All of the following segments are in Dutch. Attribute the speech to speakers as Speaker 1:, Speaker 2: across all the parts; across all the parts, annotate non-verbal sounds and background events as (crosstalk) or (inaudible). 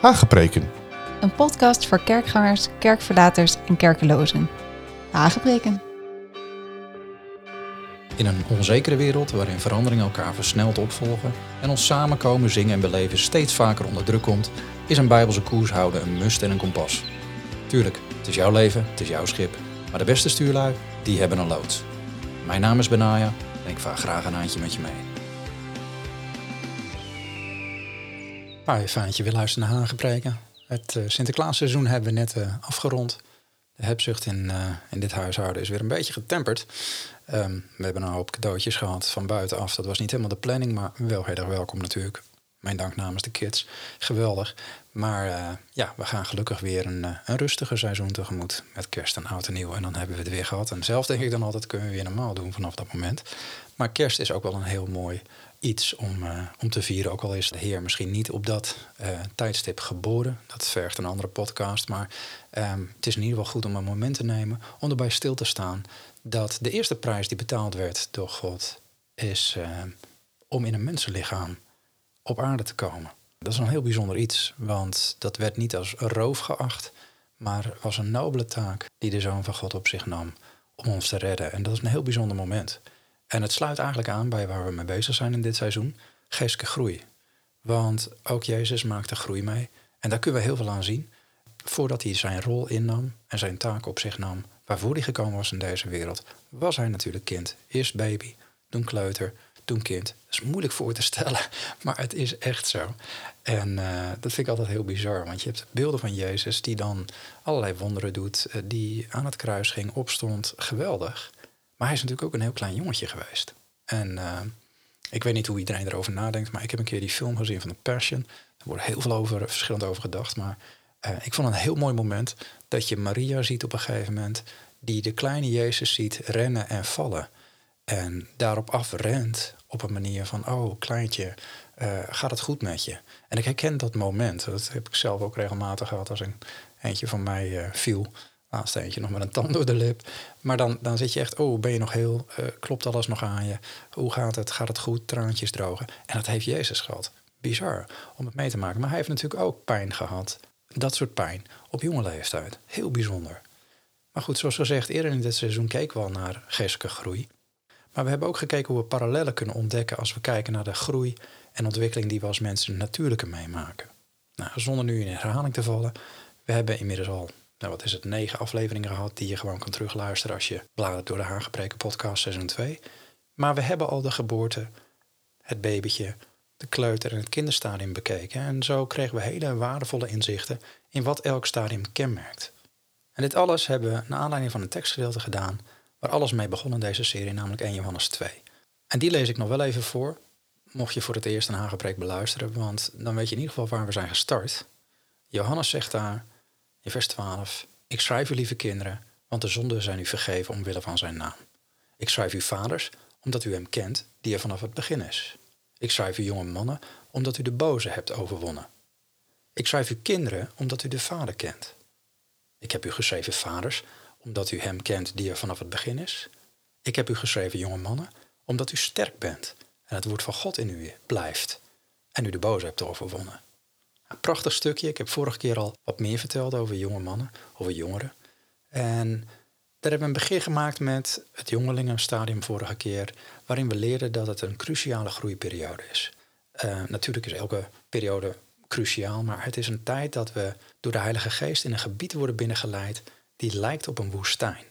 Speaker 1: Hagepreken.
Speaker 2: Een podcast voor kerkgangers, kerkverlaters en kerkelozen. Hagepreken.
Speaker 3: In een onzekere wereld waarin veranderingen elkaar versneld opvolgen en ons samenkomen, zingen en beleven steeds vaker onder druk komt, is een bijbelse koers houden een must en een kompas. Tuurlijk, het is jouw leven, het is jouw schip, maar de beste stuurlui, die hebben een loods. Mijn naam is Benaya en ik vaar graag een handje met je mee. Hoi, fijn dat je weer luistert naar Hagepreken. Het uh, Sinterklaasseizoen hebben we net uh, afgerond. De hebzucht in, uh, in dit huishouden is weer een beetje getemperd. Um, we hebben een hoop cadeautjes gehad van buitenaf. Dat was niet helemaal de planning, maar wel heel erg welkom natuurlijk. Mijn dank namens de kids. Geweldig. Maar ja, we gaan gelukkig weer een, een rustiger seizoen tegemoet. Met kerst en oud en nieuw. En dan hebben we het weer gehad. En zelf denk ik dan altijd, kunnen we weer normaal doen vanaf dat moment. Maar kerst is ook wel een heel mooi iets om, uh, om te vieren. Ook al is de Heer misschien niet op dat uh, tijdstip geboren. Dat vergt een andere podcast. Maar um, het is in ieder geval goed om een moment te nemen om erbij stil te staan dat de eerste prijs die betaald werd door God is uh, om in een mensenlichaam op aarde te komen. Dat is een heel bijzonder iets, want dat werd niet als roof geacht, maar was een nobele taak die de Zoon van God op zich nam om ons te redden. En dat is een heel bijzonder moment. En het sluit eigenlijk aan bij waar we mee bezig zijn in dit seizoen, geestelijke groei. Want ook Jezus maakte groei mee. En daar kunnen we heel veel aan zien. Voordat hij zijn rol innam en zijn taak op zich nam, waarvoor hij gekomen was in deze wereld, was hij natuurlijk kind. Eerst baby, toen kleuter, toen kind. Dat is moeilijk voor te stellen, (laughs) maar het is echt zo. En uh, dat vind ik altijd heel bizar, want je hebt beelden van Jezus die dan allerlei wonderen doet, uh, die aan het kruis ging, opstond, geweldig. Maar hij is natuurlijk ook een heel klein jongetje geweest. En uh, ik weet niet hoe iedereen erover nadenkt, maar ik heb een keer die film gezien van The Passion. Er wordt heel veel over, verschillend over gedacht. Maar uh, ik vond een heel mooi moment dat je Maria ziet op een gegeven moment, die de kleine Jezus ziet rennen en vallen. En daarop afrent op een manier van, oh kleintje, uh, gaat het goed met je? En ik herken dat moment. Dat heb ik zelf ook regelmatig gehad als een eentje van mij viel. Laatst eentje nog met een tand door de lip. Maar dan, dan zit je echt, oh, ben je nog heel, uh, klopt alles nog aan je? Hoe gaat het? Gaat het goed? Traantjes drogen. En dat heeft Jezus gehad. Bizar om het mee te maken. Maar hij heeft natuurlijk ook pijn gehad. Dat soort pijn op jonge leeftijd. Heel bijzonder. Maar goed, zoals gezegd, eerder in dit seizoen keken we al naar geestelijke groei. Maar we hebben ook gekeken hoe we parallellen kunnen ontdekken als we kijken naar de groei en ontwikkeling die we als mensen natuurlijke meemaken. Nou, zonder nu in herhaling te vallen, we hebben inmiddels al nou wat is het, negen afleveringen gehad die je gewoon kan terugluisteren als je bladert door de Hagepreken podcast seizoen 2. Maar we hebben al de geboorte, het babytje, de kleuter en het kinderstadium bekeken. En zo kregen we hele waardevolle inzichten in wat elk stadium kenmerkt. En dit alles hebben we naar aanleiding van een tekstgedeelte gedaan waar alles mee begon in deze serie, namelijk 1 Johannes 2. En die lees ik nog wel even voor, mocht je voor het eerst een Hagepreek beluisteren, want dan weet je in ieder geval waar we zijn gestart. Johannes zegt daar vers 12. Ik schrijf u, lieve kinderen, want de zonden zijn u vergeven omwille van zijn naam. Ik schrijf u vaders, omdat u hem kent, die er vanaf het begin is. Ik schrijf u jonge mannen, omdat u de boze hebt overwonnen. Ik schrijf u kinderen, omdat u de Vader kent. Ik heb u geschreven vaders, omdat u hem kent die er vanaf het begin is. Ik heb u geschreven jonge mannen, omdat u sterk bent en het woord van God in u blijft en u de boze hebt overwonnen. Een prachtig stukje. Ik heb vorige keer al wat meer verteld over jonge mannen, over jongeren. En daar hebben we een begin gemaakt met het jongelingenstadium vorige keer, waarin we leerden dat het een cruciale groeiperiode is. Uh, natuurlijk is elke periode cruciaal, maar het is een tijd dat we door de Heilige Geest in een gebied worden binnengeleid die lijkt op een woestijn.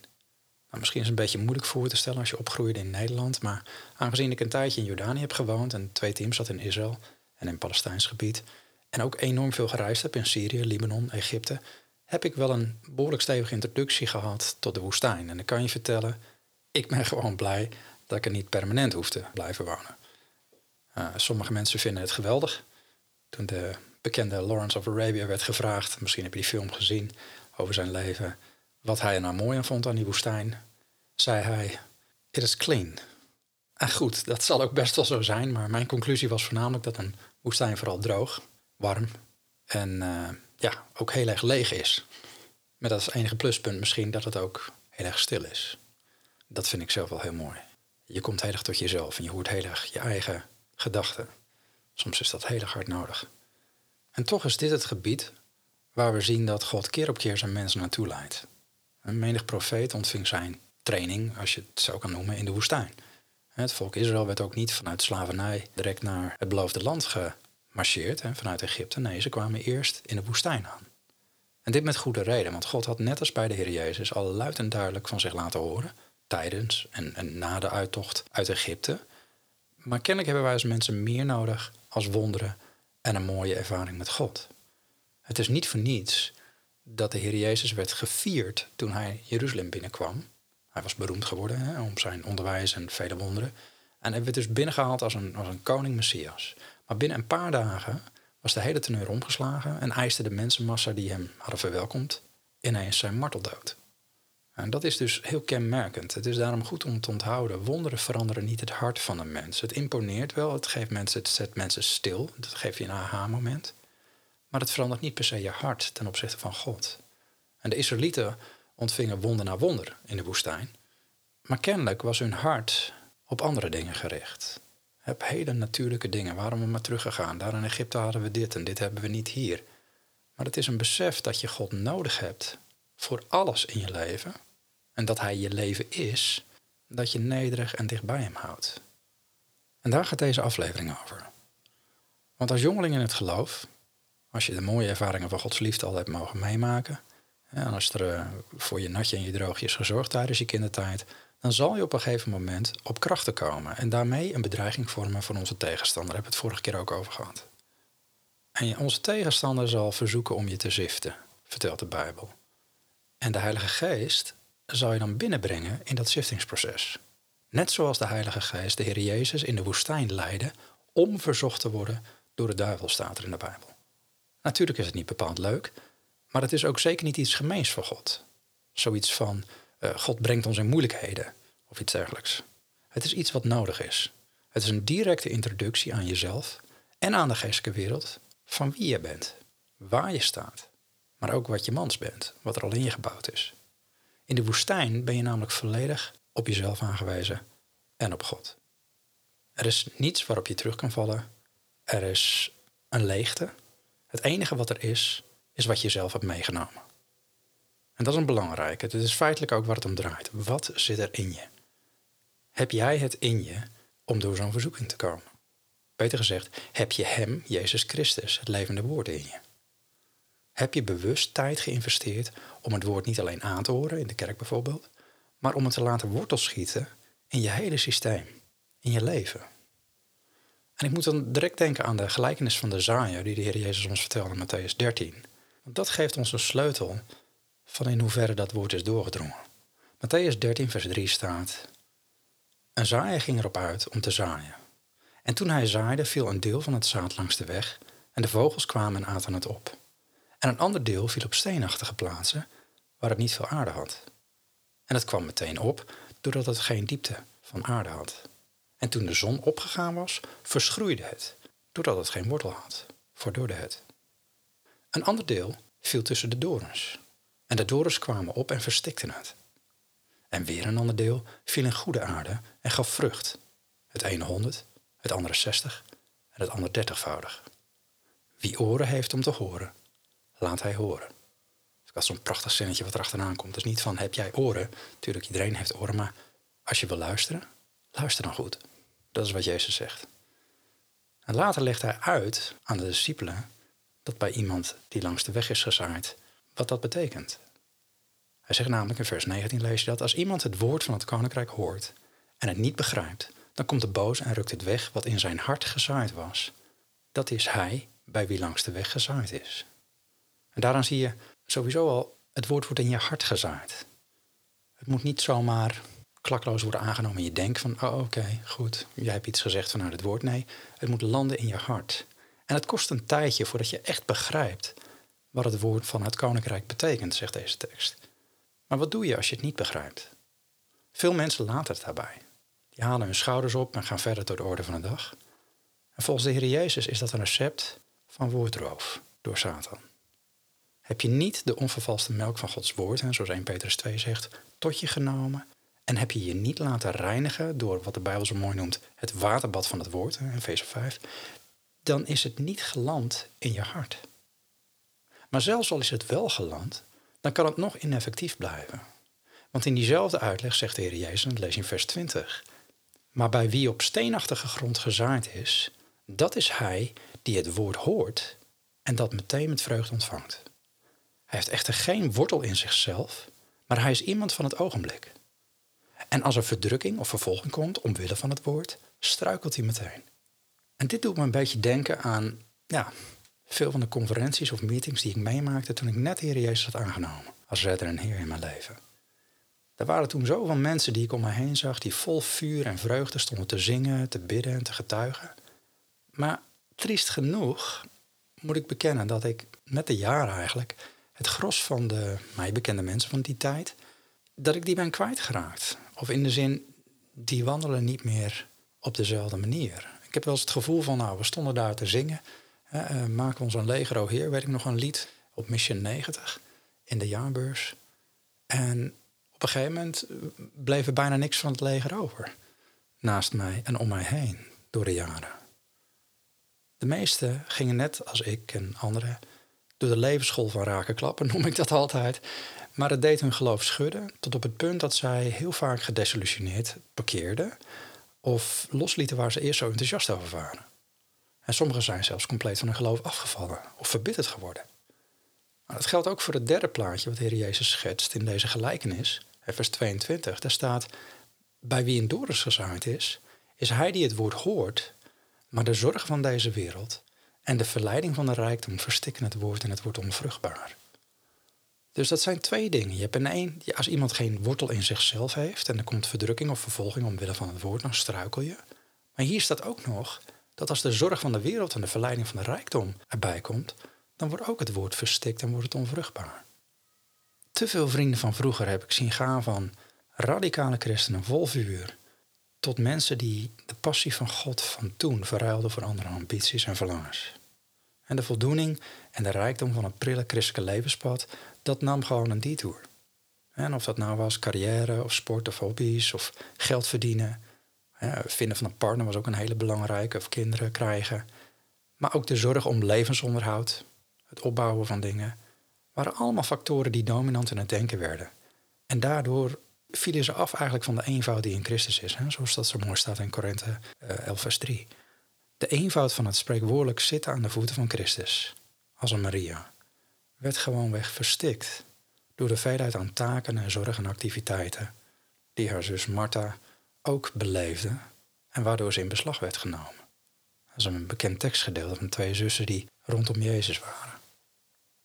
Speaker 3: Nou, misschien is het een beetje moeilijk voor te stellen als je opgroeide in Nederland, maar aangezien ik een tijdje in Jordanië heb gewoond en twee teams zat in Israël en in Palestijns gebied, en ook enorm veel gereisd heb in Syrië, Libanon, Egypte, heb ik wel een behoorlijk stevige introductie gehad tot de woestijn. En ik kan je vertellen, ik ben (laughs) gewoon blij dat ik er niet permanent hoef te blijven wonen. Uh, sommige mensen vinden het geweldig. Toen de bekende Lawrence of Arabia werd gevraagd, misschien heb je die film gezien over zijn leven, wat hij er nou mooi aan vond aan die woestijn, zei hij: It is clean. En goed, dat zal ook best wel zo zijn, maar mijn conclusie was voornamelijk dat een woestijn vooral droog warm en uh, ja, ook heel erg leeg is. Met als enige pluspunt misschien dat het ook heel erg stil is. Dat vind ik zelf wel heel mooi. Je komt heel erg tot jezelf en je hoort heel erg je eigen gedachten. Soms is dat heel erg hard nodig. En toch is dit het gebied waar we zien dat God keer op keer zijn mensen naartoe leidt. Een menig profeet ontving zijn training, als je het zo kan noemen, in de woestijn. Het volk Israël werd ook niet vanuit slavernij direct naar het beloofde land gemarcheerd, vanuit Egypte. Nee, ze kwamen eerst in de woestijn aan. En dit met goede reden, want God had net als bij de Heer Jezus al luid en duidelijk van zich laten horen, tijdens en, en na de uittocht uit Egypte. Maar kennelijk hebben wij als mensen meer nodig als wonderen en een mooie ervaring met God. Het is niet voor niets dat de Heer Jezus werd gevierd toen hij Jeruzalem binnenkwam. Hij was beroemd geworden hè, om zijn onderwijs en vele wonderen. En hij werd dus binnengehaald als een, als een koning Messias. Maar binnen een paar dagen was de hele teneur omgeslagen en eiste de mensenmassa die hem hadden verwelkomd ineens zijn marteldood. En dat is dus heel kenmerkend. Het is daarom goed om te onthouden. Wonderen veranderen niet het hart van een mens. Het imponeert wel, het, geeft mensen, het zet mensen stil. Dat geeft je een aha-moment. Maar het verandert niet per se je hart ten opzichte van God. En de Israëlieten ontvingen wonder na wonder in de woestijn. Maar kennelijk was hun hart op andere dingen gericht. Heb hele natuurlijke dingen. Waarom we maar teruggegaan? Daar in Egypte hadden we dit en dit hebben we niet hier. Maar het is een besef dat je God nodig hebt voor alles in je leven. En dat Hij je leven is, dat je nederig en dicht bij Hem houdt. En daar gaat deze aflevering over. Want als jongeling in het geloof, als je de mooie ervaringen van Gods liefde al hebt mogen meemaken, en als er eh, voor je natje en je droogje is gezorgd tijdens je kindertijd, dan zal je op een gegeven moment op krachten komen en daarmee een bedreiging vormen voor onze tegenstander. Daar hebben we het vorige keer ook over gehad. En onze tegenstander zal verzoeken om je te ziften, vertelt de Bijbel. En de Heilige Geest zal je dan binnenbrengen in dat ziftingsproces. Net zoals de Heilige Geest de Heer Jezus in de woestijn leidde om verzocht te worden door de duivel, staat er in de Bijbel. Natuurlijk is het niet bepaald leuk, maar het is ook zeker niet iets gemeens voor God. Zoiets van uh, God brengt ons in moeilijkheden of iets dergelijks. Het is iets wat nodig is. Het is een directe introductie aan jezelf en aan de geestelijke wereld van wie je bent, waar je staat, maar ook wat je mans bent, wat er al in je gebouwd is. In de woestijn ben je namelijk volledig op jezelf aangewezen en op God. Er is niets waarop je terug kan vallen. Er is een leegte. Het enige wat er is, is wat je zelf hebt meegenomen. En dat is een belangrijke. Het is feitelijk ook waar het om draait. Wat zit er in je? Heb jij het in je om door zo'n verzoeking te komen? Beter gezegd, heb je Hem, Jezus Christus, het levende woord in je? Heb je bewust tijd geïnvesteerd om het woord niet alleen aan te horen, in de kerk bijvoorbeeld, maar om het te laten wortels schieten in je hele systeem, in je leven? En ik moet dan direct denken aan de gelijkenis van de zaaier die de Heer Jezus ons vertelde in Matthäus 13. Want dat geeft ons een sleutel van in hoeverre dat woord is doorgedrongen. Matthäus 13, vers 3 staat: Een zaaier ging erop uit om te zaaien. En toen hij zaaide, viel een deel van het zaad langs de weg, en de vogels kwamen en aten het op. En een ander deel viel op steenachtige plaatsen, waar het niet veel aarde had. En het kwam meteen op, doordat het geen diepte van aarde had. En toen de zon opgegaan was, verschroeide het, doordat het geen wortel had, verdorde het. Een ander deel viel tussen de dorens. En de dorens kwamen op en verstikten het. En weer een ander deel viel in goede aarde en gaf vrucht. Het ene honderd, het andere zestig en het andere dertigvoudig. Wie oren heeft om te horen, laat hij horen. Dat is zo'n prachtig zinnetje wat er achteraan komt. Dus niet van heb jij oren. Tuurlijk, iedereen heeft oren, maar als je wil luisteren, luister dan goed. Dat is wat Jezus zegt. En later legt hij uit aan de discipelen dat bij iemand die langs de weg is gezaaid, wat dat betekent. Hij zegt namelijk in vers 19 lees je dat als iemand het woord van het koninkrijk hoort en het niet begrijpt, dan komt de boos en rukt het weg wat in zijn hart gezaaid was. Dat is hij bij wie langs de weg gezaaid is. En daaraan zie je sowieso al, het woord wordt in je hart gezaaid. Het moet niet zomaar klakloos worden aangenomen in je denkt van, oh oké, goed, jij hebt iets gezegd vanuit het woord. Nee, het moet landen in je hart. En het kost een tijdje voordat je echt begrijpt wat het woord van het koninkrijk betekent, zegt deze tekst. Maar wat doe je als je het niet begrijpt? Veel mensen laten het daarbij. Die halen hun schouders op en gaan verder door de orde van de dag. En volgens de Heer Jezus is dat een recept van woordroof door Satan. Heb je niet de onvervalste melk van Gods woord, zoals 1 Petrus 2 zegt, tot je genomen en heb je je niet laten reinigen door wat de Bijbel zo mooi noemt het waterbad van het woord, in Efeze 5, dan is het niet geland in je hart. Maar zelfs al is het wel geland, dan kan het nog ineffectief blijven. Want in diezelfde uitleg zegt de Heer Jezus, lees in vers 20. Maar bij wie op steenachtige grond gezaaid is, dat is hij die het woord hoort en dat meteen met vreugde ontvangt. Hij heeft echter geen wortel in zichzelf, maar hij is iemand van het ogenblik. En als er verdrukking of vervolging komt omwille van het woord, struikelt hij meteen. En dit doet me een beetje denken aan ja, veel van de conferenties of meetings die ik meemaakte toen ik net Heer Jezus had aangenomen als redder en Heer in mijn leven. Er waren toen zoveel mensen die ik om me heen zag, die vol vuur en vreugde stonden te zingen, te bidden en te getuigen. Maar triest genoeg moet ik bekennen dat ik met de jaren eigenlijk het gros van de mij bekende mensen van die tijd, dat ik die ben kwijtgeraakt. Of in de zin, die wandelen niet meer op dezelfde manier. Ik heb wel eens het gevoel van, nou, we stonden daar te zingen. Uh, we ons een leger, o Heer, weet ik nog een lied op Mission 90 in de jaarbeurs. En op een gegeven moment bleef er bijna niks van het leger over. Naast mij en om mij heen door de jaren. De meesten gingen net als ik en anderen door de levensschool van raken klappen, (laughs) noem ik dat altijd. Maar het deed hun geloof schudden tot op het punt dat zij heel vaak gedesillusioneerd parkeerden of loslieten waar ze eerst zo enthousiast over waren. En sommigen zijn zelfs compleet van hun geloof afgevallen of verbitterd geworden. Maar dat geldt ook voor het derde plaatje wat Heer Jezus schetst in deze gelijkenis, vers 22. Daar staat, bij wie een dorens gezaaid is, is hij die het woord hoort, maar de zorgen van deze wereld en de verleiding van de rijkdom verstikken het woord en het wordt onvruchtbaar. Dus dat zijn twee dingen. Je hebt een één, als iemand geen wortel in zichzelf heeft en er komt verdrukking of vervolging omwille van het woord, dan struikel je. Maar hier staat ook nog dat als de zorg van de wereld en de verleiding van de rijkdom erbij komt, dan wordt ook het woord verstikt en wordt het onvruchtbaar. Te veel vrienden van vroeger heb ik zien gaan van radicale christenen vol vuur tot mensen die de passie van God van toen verruilden voor andere ambities en verlangens. En de voldoening en de rijkdom van een prille christelijke levenspad, dat nam gewoon een detour. En of dat nou was carrière of sport of hobby's of geld verdienen. Vinden van een partner was ook een hele belangrijke, of kinderen krijgen. Maar ook de zorg om levensonderhoud, het opbouwen van dingen, waren allemaal factoren die dominant in het denken werden. En daardoor vielen ze af eigenlijk van de eenvoud die in Christus is. Hè? Zoals dat zo mooi staat in Korinthe 11 eh, vers 3. De eenvoud van het spreekwoordelijk zitten aan de voeten van Christus, als een Maria, werd gewoonweg verstikt door de veelheid aan taken en zorgen en activiteiten die haar zus Martha ook beleefde en waardoor ze in beslag werd genomen. Dat is een bekend tekstgedeelte van twee zussen die rondom Jezus waren.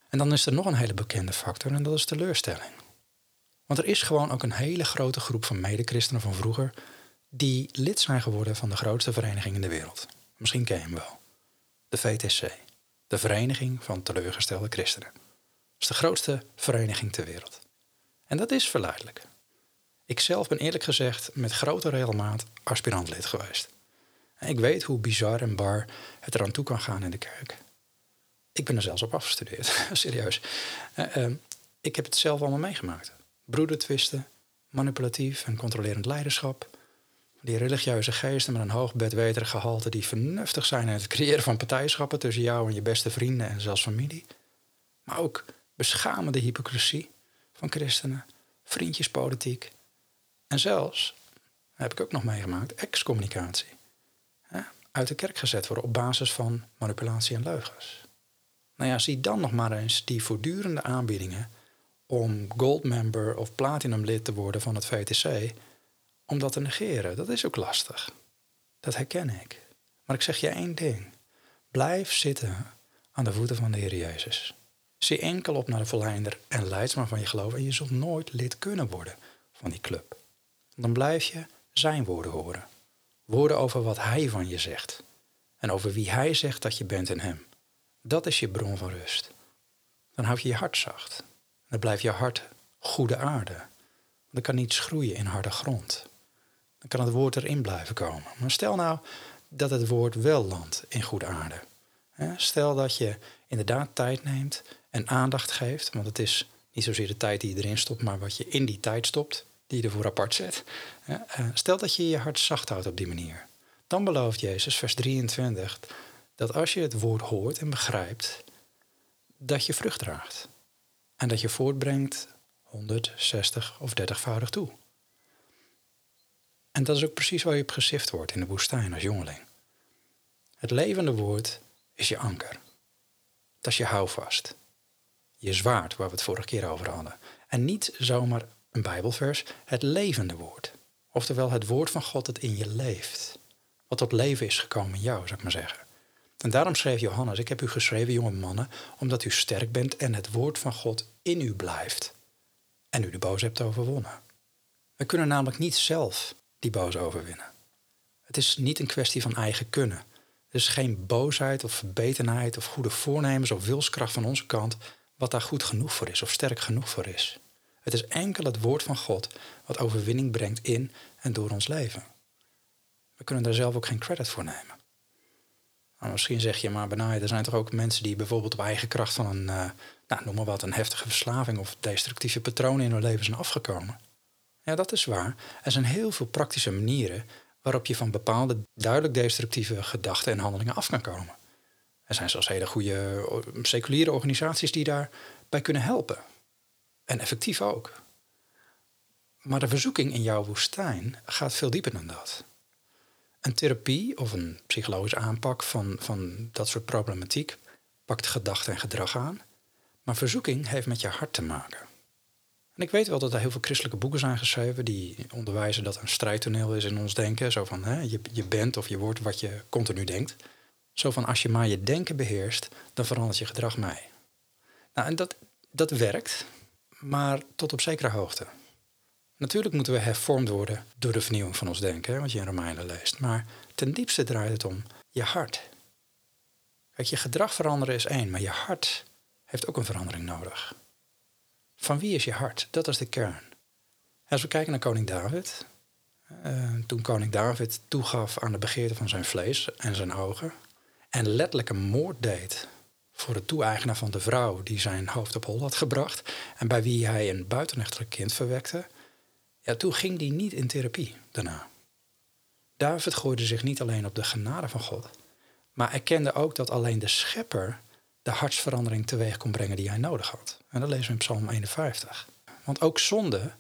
Speaker 3: En dan is er nog een hele bekende factor en dat is teleurstelling. Want er is gewoon ook een hele grote groep van medechristenen van vroeger die lid zijn geworden van de grootste vereniging in de wereld. Misschien ken je hem wel. De VTC, de Vereniging van Teleurgestelde Christenen. Dat is de grootste vereniging ter wereld. En dat is verleidelijk. Ik zelf ben eerlijk gezegd met grote regelmaat aspirantlid geweest. ik weet hoe bizar en bar het eraan toe kan gaan in de kerk. Ik ben er zelfs op afgestudeerd, (laughs) serieus. Uh, uh, ik heb het zelf allemaal meegemaakt. Broedertwisten, manipulatief en controlerend leiderschap. Die religieuze geesten met een hoog bedweterig gehalte die vernuftig zijn in het creëren van partijschappen tussen jou en je beste vrienden en zelfs familie. Maar ook beschamende hypocrisie van christenen, vriendjespolitiek. En zelfs, heb ik ook nog meegemaakt, excommunicatie. Uit de kerk gezet worden op basis van manipulatie en leugens. Nou ja, zie dan nog maar eens die voortdurende aanbiedingen om goldmember of platinum lid te worden van het VTC, om dat te negeren. Dat is ook lastig. Dat herken ik. Maar ik zeg je één ding. Blijf zitten aan de voeten van de Heer Jezus. Zie enkel op naar de volleinder en leidsman van je geloof en je zult nooit lid kunnen worden van die club. Dan blijf je zijn woorden horen. Woorden over wat hij van je zegt. En over wie hij zegt dat je bent in hem. Dat is je bron van rust. Dan houd je je hart zacht. Dan blijft je hart goede aarde. Dan kan niets groeien in harde grond. Dan kan het woord erin blijven komen. Maar stel nou dat het woord wel landt in goede aarde. Stel dat je inderdaad tijd neemt en aandacht geeft, want het is niet zozeer de tijd die je erin stopt, maar wat je in die tijd stopt, die je ervoor apart zet. Eh, stel dat je je hart zacht houdt op die manier. Dan belooft Jezus, vers 23, dat als je het woord hoort en begrijpt, dat je vrucht draagt. En dat je voortbrengt 160 of 30voudig toe. En dat is ook precies waar je op gesift wordt in de woestijn als jongeling. Het levende woord is je anker. Dat is je houvast. Je zwaard, waar we het vorige keer over hadden. En niet zomaar een Bijbelvers, het levende woord. Oftewel het woord van God dat in je leeft. Wat tot leven is gekomen in jou, zou ik maar zeggen. En daarom schreef Johannes, ik heb u geschreven, jonge mannen, omdat u sterk bent en het woord van God in u blijft. En u de boos hebt overwonnen. We kunnen namelijk niet zelf die boos overwinnen. Het is niet een kwestie van eigen kunnen. Er is geen boosheid of verbetenheid of goede voornemens of wilskracht van onze kant wat daar goed genoeg voor is of sterk genoeg voor is. Het is enkel het woord van God wat overwinning brengt in en door ons leven. We kunnen daar zelf ook geen credit voor nemen. Nou, misschien zeg je maar, Benai, er zijn toch ook mensen die bijvoorbeeld op eigen kracht van een, uh, nou, noem maar wat, een heftige verslaving of destructieve patronen in hun leven zijn afgekomen. Ja, dat is waar. Er zijn heel veel praktische manieren waarop je van bepaalde duidelijk destructieve gedachten en handelingen af kan komen. Er zijn zelfs hele goede eh, seculiere organisaties die daarbij kunnen helpen. En effectief ook. Maar de verzoeking in jouw woestijn gaat veel dieper dan dat. Een therapie of een psychologische aanpak van, van dat soort problematiek pakt gedachten en gedrag aan. Maar verzoeking heeft met je hart te maken. En ik weet wel dat er heel veel christelijke boeken zijn geschreven die onderwijzen dat een strijdtoneel is in ons denken. Zo van hè, je, je bent of je wordt wat je continu denkt. Zo van als je maar je denken beheerst, dan verandert je gedrag mee. Nou, en dat, dat werkt, maar tot op zekere hoogte. Natuurlijk moeten we hervormd worden door de vernieuwing van ons denken, wat je in Romeinen leest. Maar ten diepste draait het om je hart. Kijk, je gedrag veranderen is één, maar je hart heeft ook een verandering nodig. Van wie is je hart? Dat is de kern. Als we kijken naar koning David. Uh, toen koning David toegaf aan de begeerte van zijn vlees en zijn ogen. En letterlijk een moord deed voor het toe-eigenaar van de vrouw die zijn hoofd op hol had gebracht. En bij wie hij een buitenechtelijk kind verwekte. Ja, toen ging die niet in therapie daarna. David gooide zich niet alleen op de genade van God. Maar erkende ook dat alleen de schepper de hartsverandering teweeg kon brengen die hij nodig had. En dat lezen we in Psalm 51. Want ook zonde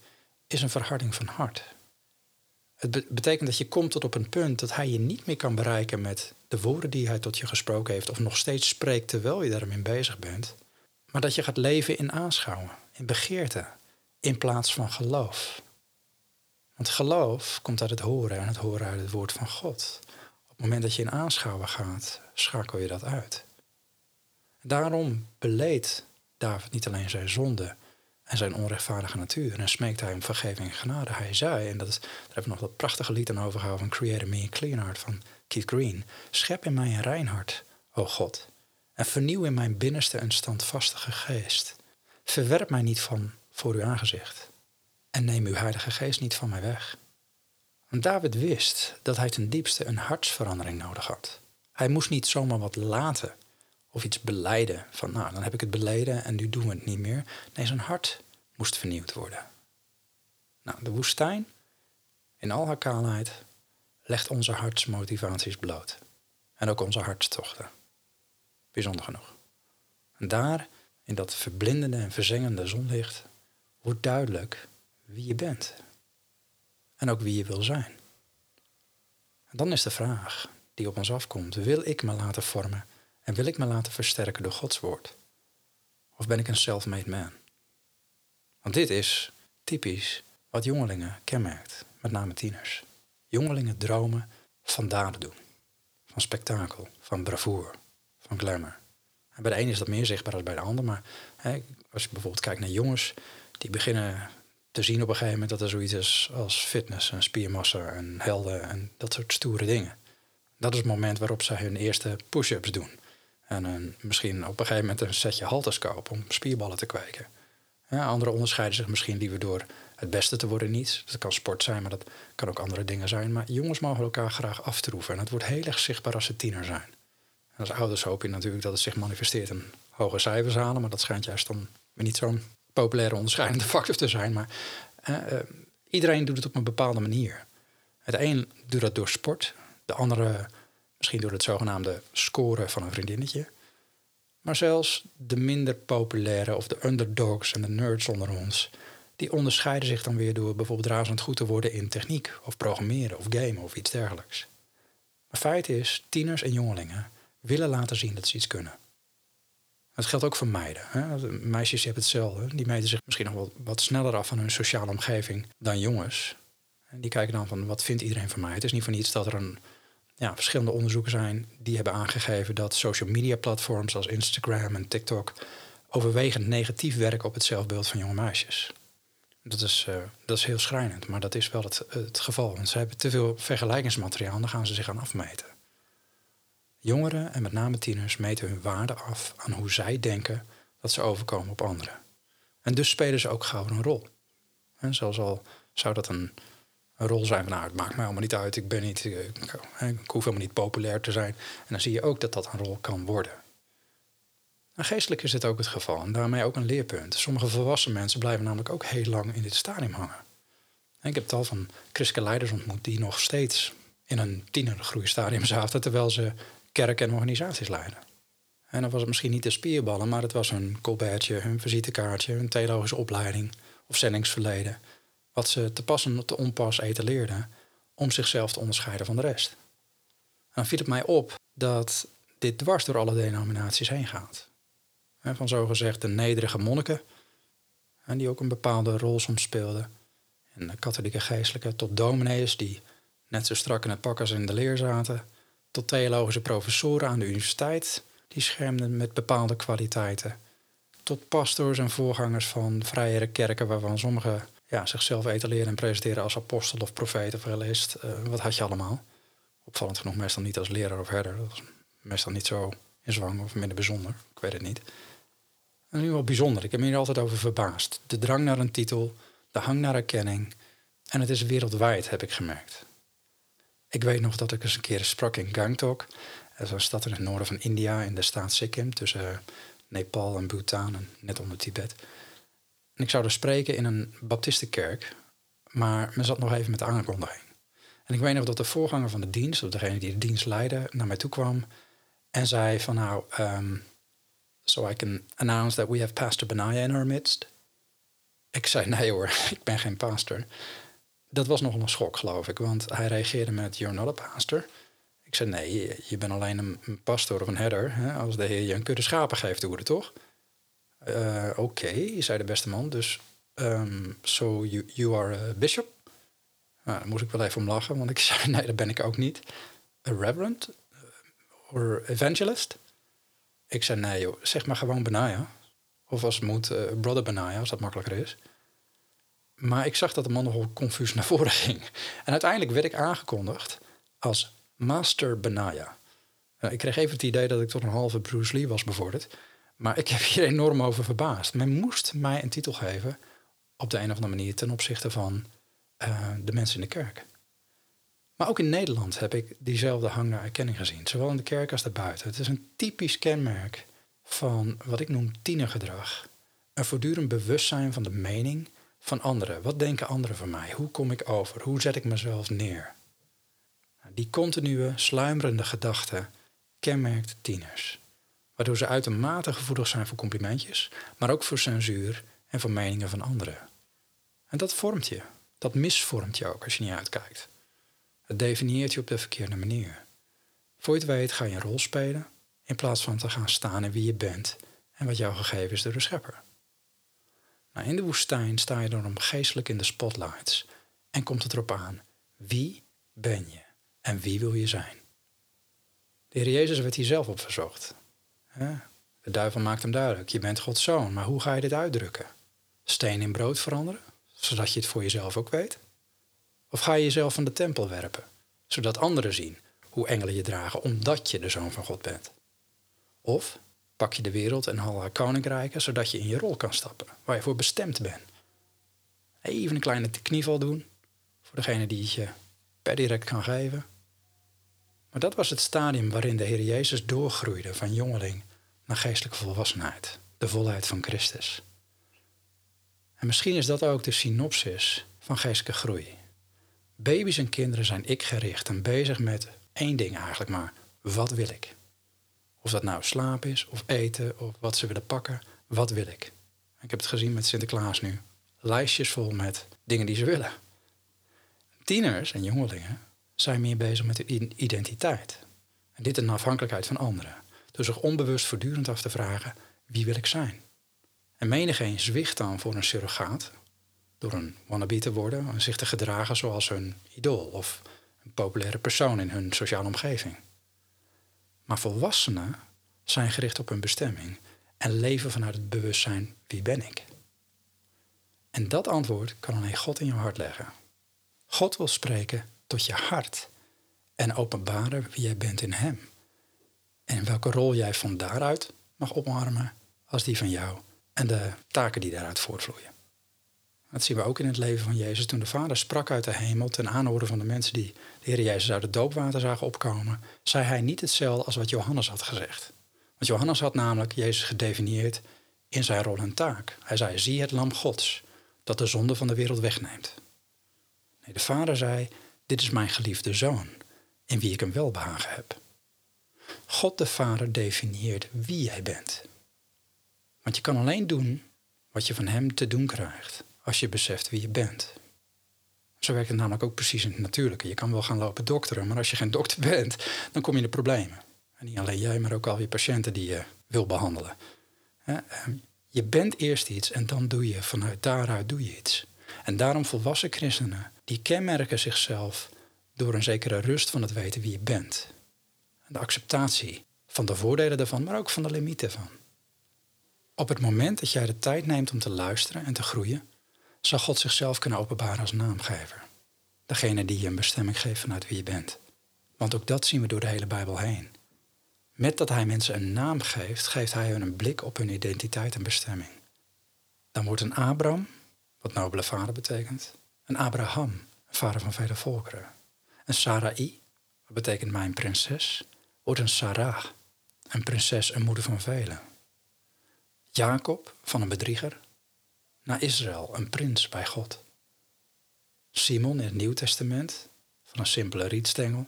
Speaker 3: is een verharding van hart. Het betekent dat je komt tot op een punt dat hij je niet meer kan bereiken met de woorden die hij tot je gesproken heeft, of nog steeds spreekt terwijl je daarmee bezig bent, maar dat je gaat leven in aanschouwen, in begeerte, in plaats van geloof. Want geloof komt uit het horen en het horen uit het woord van God. Op het moment dat je in aanschouwen gaat, schakel je dat uit. Daarom beleed David niet alleen zijn zonde en zijn onrechtvaardige natuur en smeekt hij om vergeving en genade. Hij zei, en dat is, daar hebben we nog dat prachtige lied aan overgehouden van Creator Me a Clean Heart van Keith Green. Schep in mij een rein hart, o God, en vernieuw in mijn binnenste een standvastige geest. Verwerp mij niet van voor uw aangezicht en neem uw heilige geest niet van mij weg. Want David wist dat hij ten diepste een hartsverandering nodig had. Hij moest niet zomaar wat laten of iets beleiden. Van nou, dan heb ik het beleden en nu doen we het niet meer. Nee, zijn hart moest vernieuwd worden. Nou, de woestijn, in al haar kaalheid, legt onze hartsmotivaties bloot. En ook onze hartstochten. Bijzonder genoeg. En daar, in dat verblindende en verzengende zonlicht, wordt duidelijk wie je bent. En ook wie je wil zijn. En dan is de vraag die op ons afkomt: wil ik me laten vormen en wil ik me laten versterken door Gods woord? Of ben ik een self-made man? Want dit is typisch wat jongelingen kenmerkt, met name tieners. Jongelingen dromen van daden doen, van spektakel, van bravoure, van glamour. En bij de ene is dat meer zichtbaar dan bij de ander, maar hè, als je bijvoorbeeld kijkt naar jongens, die beginnen te zien op een gegeven moment dat er zoiets is als fitness en spiermassa en helden en dat soort stoere dingen. Dat is het moment waarop ze hun eerste push-ups doen. En een, misschien op een gegeven moment een setje halters kopen om spierballen te kweken. Ja, anderen onderscheiden zich misschien liever door het beste te worden niet. Dat kan sport zijn, maar dat kan ook andere dingen zijn. Maar jongens mogen elkaar graag aftroeven. En het wordt heel erg zichtbaar als ze tiener zijn. En als ouders hoop je natuurlijk dat het zich manifesteert in hoge cijfers halen. Maar dat schijnt juist dan niet zo'n populaire onderscheidende factor te zijn. Maar uh, iedereen doet het op een bepaalde manier. Het een doet dat door sport. De andere Misschien door het zogenaamde scoren van een vriendinnetje. Maar zelfs de minder populaire of de underdogs en de nerds onder ons, die onderscheiden zich dan weer door bijvoorbeeld razend goed te worden in techniek of programmeren of gamen of iets dergelijks. Maar feit is, tieners en jongelingen willen laten zien dat ze iets kunnen. Dat geldt ook voor meiden. Hè? Meisjes hebben hetzelfde. Die meten zich misschien nog wel wat sneller af van hun sociale omgeving dan jongens. En die kijken dan van wat vindt iedereen van mij. Het is niet voor niets dat er een, ja, verschillende onderzoeken zijn die hebben aangegeven dat social media platforms als Instagram en TikTok overwegend negatief werken op het zelfbeeld van jonge meisjes. Dat is, uh, dat is heel schrijnend, maar dat is wel het, het geval. Want ze hebben te veel vergelijkingsmateriaal en dan gaan ze zich aan afmeten. Jongeren en met name tieners meten hun waarde af aan hoe zij denken dat ze overkomen op anderen. En dus spelen ze ook gauw een rol. En zoals al zou dat een, een rol zijn van nou, het maakt mij allemaal niet uit, ik ben niet, ik, ik hoef helemaal niet populair te zijn. En dan zie je ook dat dat een rol kan worden. En geestelijk is dit ook het geval en daarmee ook een leerpunt. Sommige volwassen mensen blijven namelijk ook heel lang in dit stadium hangen. En ik heb tal van christelijke leiders ontmoet die nog steeds in een tienergroeistadium zaten, terwijl ze kerken en organisaties leiden. En dan was het misschien niet de spierballen, maar het was hun colbertje, hun visitekaartje, hun theologische opleiding of zendingsverleden. Wat ze te pas en te onpas etaleerden om zichzelf te onderscheiden van de rest. Dan viel het mij op dat dit dwars door alle denominaties heen gaat. Van zogezegd de nederige monniken, en die ook een bepaalde rol soms speelden. En de katholieke geestelijke tot dominees die net zo strak in het pak als in de leer zaten tot theologische professoren aan de universiteit, die schermden met bepaalde kwaliteiten, tot pastors en voorgangers van vrijere kerken, waarvan sommigen ja, zichzelf etaleren en presenteren als apostel of profeet of realist. Uh, wat had je allemaal? Opvallend genoeg meestal niet als leraar of herder. Dat was meestal niet zo in zwang of minder bijzonder. Ik weet het niet. En nu wel bijzonder. Ik heb me hier altijd over verbaasd. De drang naar een titel, de hang naar erkenning. En het is wereldwijd, heb ik gemerkt. Ik weet nog dat ik eens een keer sprak in Gangtok. Dat is een stad in het noorden van India, in de staat Sikkim, tussen eh, Nepal en Bhutan, en net onder Tibet. En ik zou er spreken in een baptistenkerk, maar men zat nog even met de aankondiging. En ik weet nog dat de voorganger van de dienst, of degene die de dienst leidde, naar mij toe kwam en zei van nou, um, so I can announce that we have Pastor Benaya in our midst. Ik zei nee hoor, (laughs) ik ben geen pastor dat was nogal een schok, geloof ik. Want hij reageerde met, you're not a pastor. Ik zei, nee, je, bent alleen een, pastor of een herder. Hè? Als de heer je een kudde schapen geeft, doe het toch? Uh, Oké, zei de beste man. Dus, um, so you, you are a bishop? Nou, daar moest ik wel even om lachen, want ik (laughs) zei, nee, dat ben ik ook niet. A reverend? Or evangelist? Ik zei, nee zeg maar gewoon Benaya. Of als het moet, uh, brother Benaya, als dat makkelijker is. Maar ik zag dat de man nogal confuus naar voren ging. En uiteindelijk werd ik aangekondigd als Master Benaya. ik kreeg even het idee dat ik tot een halve Bruce Lee was bevorderd. Maar ik heb hier enorm over verbaasd. Men moest mij een titel geven op de een of andere manier ten opzichte van uh, de mensen in de kerk. Maar ook in Nederland heb ik diezelfde hang naar erkenning gezien, zowel in de kerk als daarbuiten. Het is een typisch kenmerk van wat ik noem tienergedrag. Een voortdurend bewustzijn van de mening van anderen. Wat denken anderen van mij? Hoe kom ik over? Hoe zet ik mezelf neer? Nou, die continue, sluimerende gedachte kenmerkt tieners. Waardoor ze uitermate gevoelig zijn voor complimentjes, maar ook voor censuur en voor meningen van anderen. En dat vormt je. Dat misvormt je ook als je niet uitkijkt. Het definieert je op de verkeerde manier. Voor je het weet ga je een rol spelen in plaats van te gaan staan in wie je bent en wat jou gegeven is door de schepper. Nou, in de woestijn sta je dan geestelijk in de spotlights en komt het erop aan wie ben je en wie wil je zijn. De Heer Jezus werd hier zelf op verzocht. De duivel maakt hem duidelijk, je bent Gods zoon, maar hoe ga je dit uitdrukken? Steen in brood veranderen, zodat je het voor jezelf ook weet? Of ga je jezelf van de tempel werpen, zodat anderen zien hoe engelen je dragen omdat je de zoon van God bent? Of pak je de wereld en al haar koninkrijken, zodat je in je rol kan stappen, waar je voor bestemd bent. Even een kleine knieval doen, voor degene die het je per direct kan geven. Maar dat was het stadium waarin de Heer Jezus doorgroeide van jongeling naar geestelijke volwassenheid, de volheid van Christus. En misschien is dat ook de synopsis van geestelijke groei. Baby's en kinderen zijn ik gericht en bezig met één ding eigenlijk maar: Wat wil ik? Of dat nou slaap is, of eten, of wat ze willen pakken. Wat wil ik? Ik heb het gezien met Sinterklaas nu. Lijstjes vol met dingen die ze willen. Tieners en jongelingen zijn meer bezig met hun identiteit. En dit in afhankelijkheid van anderen. Door zich onbewust voortdurend af te vragen: wie wil ik zijn? En menigeen zwicht dan voor een surrogaat door een wannabe te worden en zich te gedragen zoals hun idool of een populaire persoon in hun sociale omgeving. Maar volwassenen zijn gericht op hun bestemming en leven vanuit het bewustzijn wie ben ik. En dat antwoord kan alleen God in je hart leggen. God wil spreken tot je hart en openbaren wie jij bent in Hem. En welke rol jij van daaruit mag omarmen als die van jou en de taken die daaruit voortvloeien. Dat zien we ook in het leven van Jezus. Toen de Vader sprak uit de hemel ten aanhoren van de mensen die de Heer Jezus uit het doopwater zagen opkomen, zei hij niet hetzelfde als wat Johannes had gezegd. Want Johannes had namelijk Jezus gedefinieerd in zijn rol en taak. Hij zei: Zie het Lam Gods, dat de zonde van de wereld wegneemt. Nee, de Vader zei: Dit is mijn geliefde zoon, in wie ik een welbehagen heb. God de Vader definieert wie jij bent. Want je kan alleen doen wat je van Hem te doen krijgt als je beseft wie je bent. Zo werkt het namelijk ook precies in het natuurlijke. Je kan wel gaan lopen dokteren, maar als je geen dokter (laughs) bent, dan kom je in de problemen. En niet alleen jij, maar ook al je patiënten die je wil behandelen. Ehm, je bent eerst iets en dan doe je, vanuit daaruit doe je iets. En daarom volwassen christenen, die kenmerken zichzelf door een zekere rust van het weten wie je bent. De acceptatie van de voordelen daarvan, maar ook van de limieten van. Op het moment dat jij de tijd neemt om te luisteren en te groeien, zal God zichzelf kunnen openbaren als naamgever. Degene die je een bestemming geeft vanuit wie je bent. Want ook dat zien we door de hele Bijbel heen. Met dat hij mensen een naam geeft, geeft hij hun een blik op hun identiteit en bestemming. Dan wordt een Abram, wat nobele vader betekent, een Abraham, vader van vele volkeren. Een Sarai, wat betekent mijn prinses, wordt een Sarah, een prinses en moeder van velen. Jacob, van een bedrieger, naar Israël, een prins bij God. Simon in het Nieuw Testament, van een simpele rietstengel,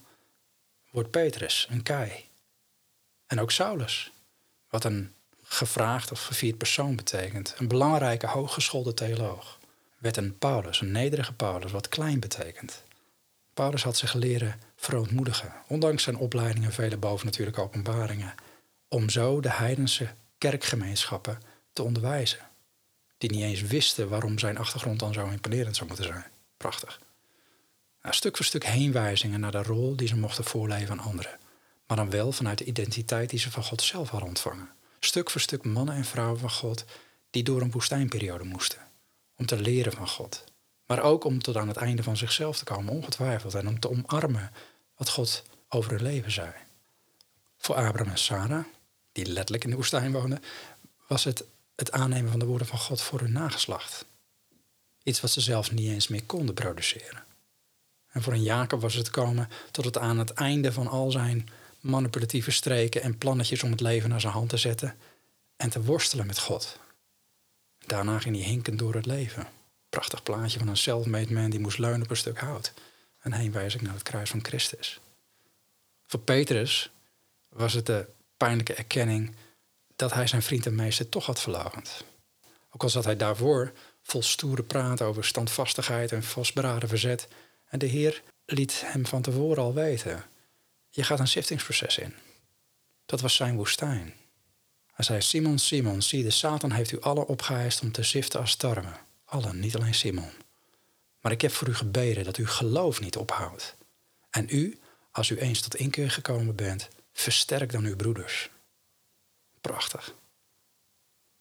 Speaker 3: wordt Petrus, een kei. En ook Saulus, wat een gevraagd of gevierd persoon betekent, een belangrijke hooggeschoolde theoloog, werd een Paulus, een nederige Paulus, wat klein betekent. Paulus had zich leren verontmoedigen, ondanks zijn opleidingen en vele bovennatuurlijke openbaringen, om zo de heidense kerkgemeenschappen te onderwijzen die niet eens wisten waarom zijn achtergrond dan zo imponerend zou moeten zijn. Prachtig. Nou, stuk voor stuk heenwijzingen naar de rol die ze mochten voorleven aan anderen. Maar dan wel vanuit de identiteit die ze van God zelf hadden ontvangen. Stuk voor stuk mannen en vrouwen van God die door een woestijnperiode moesten. Om te leren van God. Maar ook om tot aan het einde van zichzelf te komen, ongetwijfeld. En om te omarmen wat God over hun leven zei. Voor Abraham en Sarah, die letterlijk in de woestijn woonden, was het het aannemen van de woorden van God voor hun nageslacht. Iets wat ze zelf niet eens meer konden produceren. En voor een Jacob was het komen tot het aan het einde van al zijn manipulatieve streken en plannetjes om het leven naar zijn hand te zetten en te worstelen met God. Daarna ging hij hinkend door het leven. Prachtig plaatje van een self-made man die moest leunen op een stuk hout. En heenwijzing naar het kruis van Christus. Voor Petrus was het de pijnlijke erkenning dat hij zijn vriend en meester toch had verlagend. Ook al zat hij daarvoor vol stoere praat over standvastigheid en vastberaden verzet. En de Heer liet hem van tevoren al weten: Je gaat een ziftingsproces in. Dat was zijn woestijn. Hij zei: Simon, Simon, zie, de Satan heeft u allen opgeheist om te ziften als tarwe. Allen, niet alleen Simon. Maar ik heb voor u gebeden dat u geloof niet ophoudt. En u, als u eens tot inkeer gekomen bent, versterk dan uw broeders. Prachtig.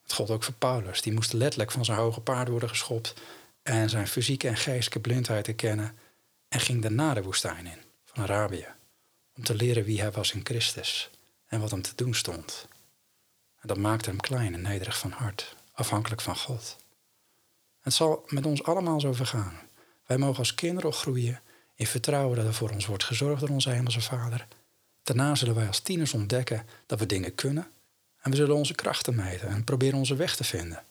Speaker 3: Het gold ook voor Paulus. Die moest letterlijk van zijn hoge paard worden geschopt en zijn fysieke en geestelijke blindheid erkennen en ging daarna de woestijn in van Arabië om te leren wie hij was in Christus en wat hem te doen stond. Dat maakte hem klein en nederig van hart, afhankelijk van God. Het zal met ons allemaal zo vergaan. Wij mogen als kinderen groeien in vertrouwen dat er voor ons wordt gezorgd door onze Hemelse Vader. Daarna zullen wij als tieners ontdekken dat we dingen kunnen en we zullen onze krachten meten en proberen onze weg te vinden.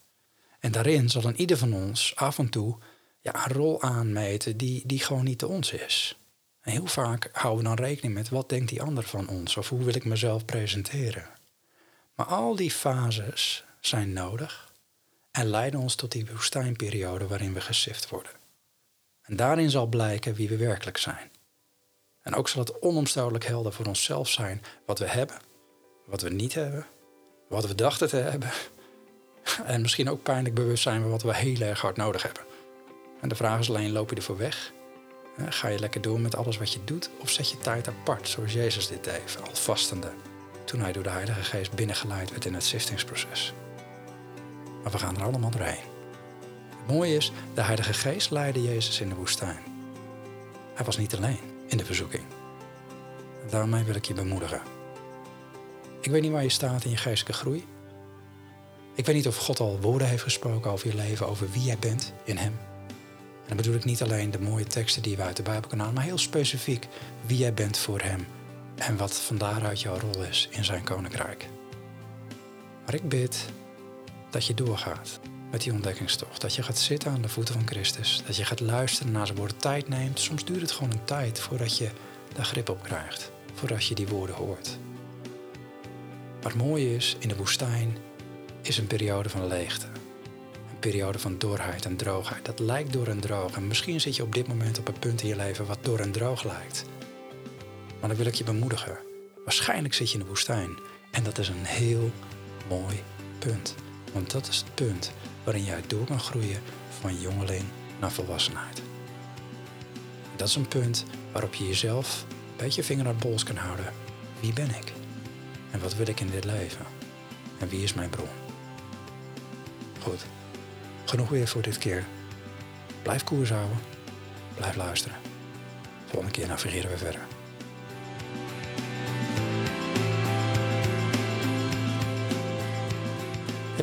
Speaker 3: En daarin zal een ieder van ons af en toe ja, een rol aanmeten die, die gewoon niet te ons is. En heel vaak houden we dan rekening met wat denkt die ander van ons of hoe wil ik mezelf presenteren. Maar al die fases zijn nodig en leiden ons tot die woestijnperiode waarin we gesift worden. En daarin zal blijken wie we werkelijk zijn. En ook zal het onomstotelijk helder voor onszelf zijn wat we hebben, wat we niet hebben, wat we dachten te hebben. En misschien ook pijnlijk bewust zijn we wat we heel erg hard nodig hebben. En de vraag is alleen, loop je ervoor weg? Ga je lekker door met alles wat je doet? Of zet je tijd apart, zoals Jezus dit deed, al vastende, toen hij door de Heilige Geest binnengeleid werd in het ziftingsproces. Maar we gaan er allemaal doorheen. Het mooie is, de Heilige Geest leidde Jezus in de woestijn. Hij was niet alleen in de verzoeking. En daarmee wil ik je bemoedigen. Ik weet niet waar je staat in je geestelijke groei. Ik weet niet of God al woorden heeft gesproken over je leven, over wie jij bent in Hem. En dan bedoel ik niet alleen de mooie teksten die we uit de Bijbel kunnen halen, maar heel specifiek wie jij bent voor Hem en wat van daaruit jouw rol is in Zijn koninkrijk. Maar ik bid dat je doorgaat met die ontdekkingstocht. Dat je gaat zitten aan de voeten van Christus. Dat je gaat luisteren naar zijn woorden. Tijd neemt. Soms duurt het gewoon een tijd voordat je daar grip op krijgt. Voordat je die woorden hoort. Maar het mooie is, in de woestijn is een periode van leegte. Een periode van dorheid en droogheid. Dat lijkt door en droog. En misschien zit je op dit moment op een punt in je leven wat door en droog lijkt. Maar dan wil ik je bemoedigen. Waarschijnlijk zit je in de woestijn. En dat is een heel mooi punt. Want dat is het punt waarin jij door kan groeien van jongeling naar volwassenheid. Dat is een punt waarop je jezelf een beetje vinger naar de pols kan houden. Wie ben ik? En wat wil ik in dit leven? En wie is mijn bron? Goed, genoeg weer voor dit keer. Blijf koers houden. Blijf luisteren. Volgende keer navigeren we verder.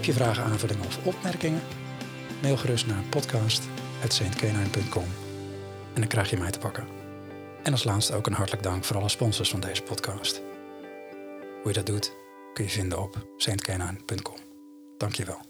Speaker 3: Heb je vragen, aanvullingen of opmerkingen? Mail gerust naar podcast.saintkenijn.com en dan krijg je mij te pakken. En als laatste ook een hartelijk dank voor alle sponsors van deze podcast. Hoe je dat doet kun je vinden op saintkenijn.com. Dankjewel.